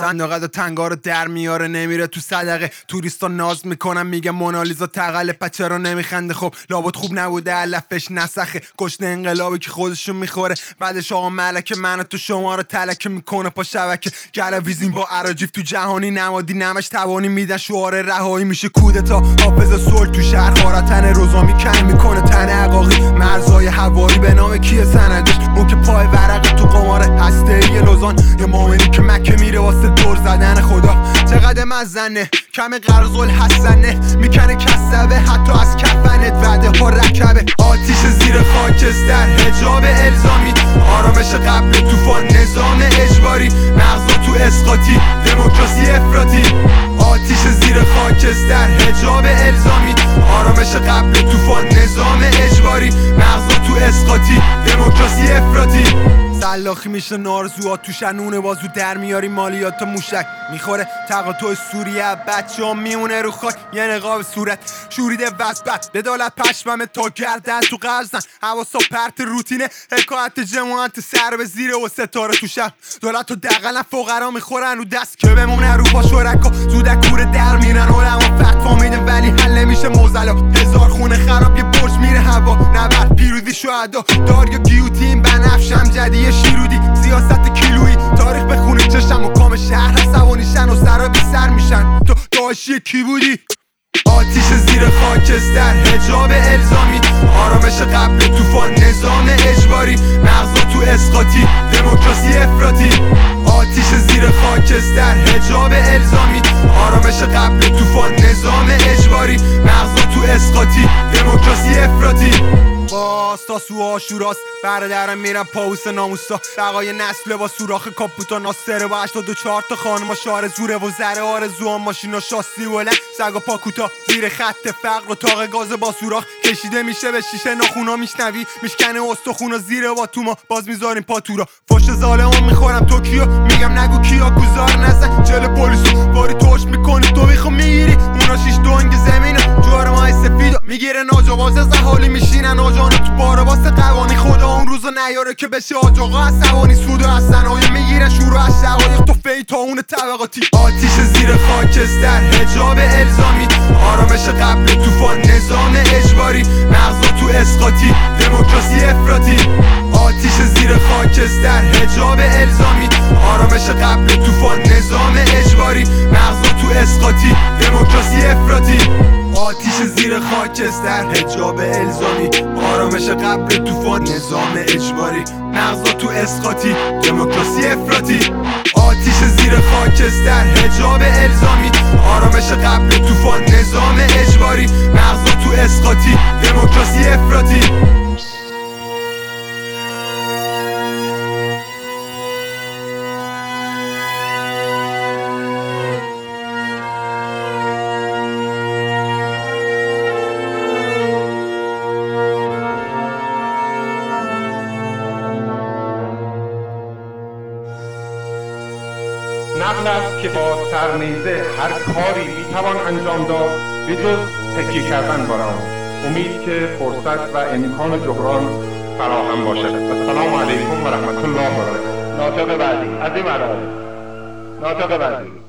صندوق تنگا رو در میاره نمیره تو صدقه. توریستا ناز می‌کنن میگه مونالیزا تقل پچه رو نمیخنده. خب لابد خوب نبوده علفش نسخه. گشت انقلابی که خودشون می‌خوره. بعدش آقا ملک من تو شما رو تلکه می‌کنه پا شبکه. ویزین با عراجیف تو جهانی نمادی نمش توانی میدن. شعار رهایی میشه کودتا. حافظ سول تو شهر خارتن روزامی کن می‌کنه مزنه. کم قرض حسنه می‌کنه کسبه. حتی از کفنت وعده ها رکبه. آتیش زیر خاکستر. هجاب الزامی. آرامش قبل طوفان. نظام اجباری. مغزا تو اسقاطی. دموکراسی سلاخی میشه نارزوها تو شنونه بازو در میاری مالیات موشک می‌خوره. تقاطع سوریه بچه ها میمونه رو خاک یه نقاب صورت. شوریده وزبت بدالت پشممه تا گردن تو قرزن حواسا پرت روتینه حکایت جماعت سر به زیره و ستاره تو شب. دولت و دقلا فقرا می‌خورن رو دست که بمونه رو با شرکا. زودک کوره در میرن علما فتوا میده ولی حل نمیشه موزلا. هزار خونه خراب یه برج میره هوا. نبرد پیروزی شهدا. داریا گیوتین بنفشم جدی شیرودی. سیاست کیلویی. تاریخ بخونه چشم و کام شهر عصبانیشن و سرا بی سر میشن. تو داشی کی بودی؟ آتیش زیر خاکستر هجاب الزامی. آرامش قبل طوفان نظام اجباری. مغزا تو اسقاطی دموکراسی افراطی. آتیش زیر خاکستر هجاب الزامی. آرامش قبل طوفان نظام اجباری مغزا تو اسقاطی دموکراسی افراطی. باز تا سو آشوراست. برادرم میرم پاوس ناموسا بقای نسل با سوراخ کاپوتا ناصره با دو چهار تا خانما شار زوره و زره آرزو هم ماشینا شاسی ولن سگ و پاکوتا زیر خط فقر و تاق گاز با سوراخ. کشیده میشه به شیشه ناخونا میشنوی. میشکنه استخونا زیر با توما باز می‌ذاریم پاتورا. فش ظالم می‌خورم توکیو. میگم نگو کیا گذار نزن. جل پلیسو. باری توش می‌کنی. تو میخو می‌گیری. اونا شیش دونگ زمینه. می‌گیره ناجواز زهالی میشینن آجانو تو بارا واسه قوانی. خدا اون روزو نیاره که بشه آجاقا عصبانی سود و از صنایع می‌گیره شروع از شقایق تو فی تا اون طبقاتی. آتیش زیر خاکستر هجاب الزامی. آرامش قبل طوفان نظام اجباری. مغزا تو اسقاطی دموکراسی افراطی. آتیش زیر خاکستر هجاب الزامی. آرامش قبل زیر خاکستر هجاب الزامی. آرامش قبل طوفان نظام اجباری. مغزا تو اسقاطی دموکراسی افراطی. آتیش زیر خاکستر هجاب الزامی. آرامش قبل طوفان نظام اجباری. مغزا تو اسقاطی دموکراسی افراطی. نقل است که با سرنیزه هر کاری می‌توان انجام داد به جز تکیه کردن بر امید که فرصت و امکان جبران فراهم باشد. السلام علیکم و رحمت الله و برکاته. ناطق بعدی از این ناطق بعدی.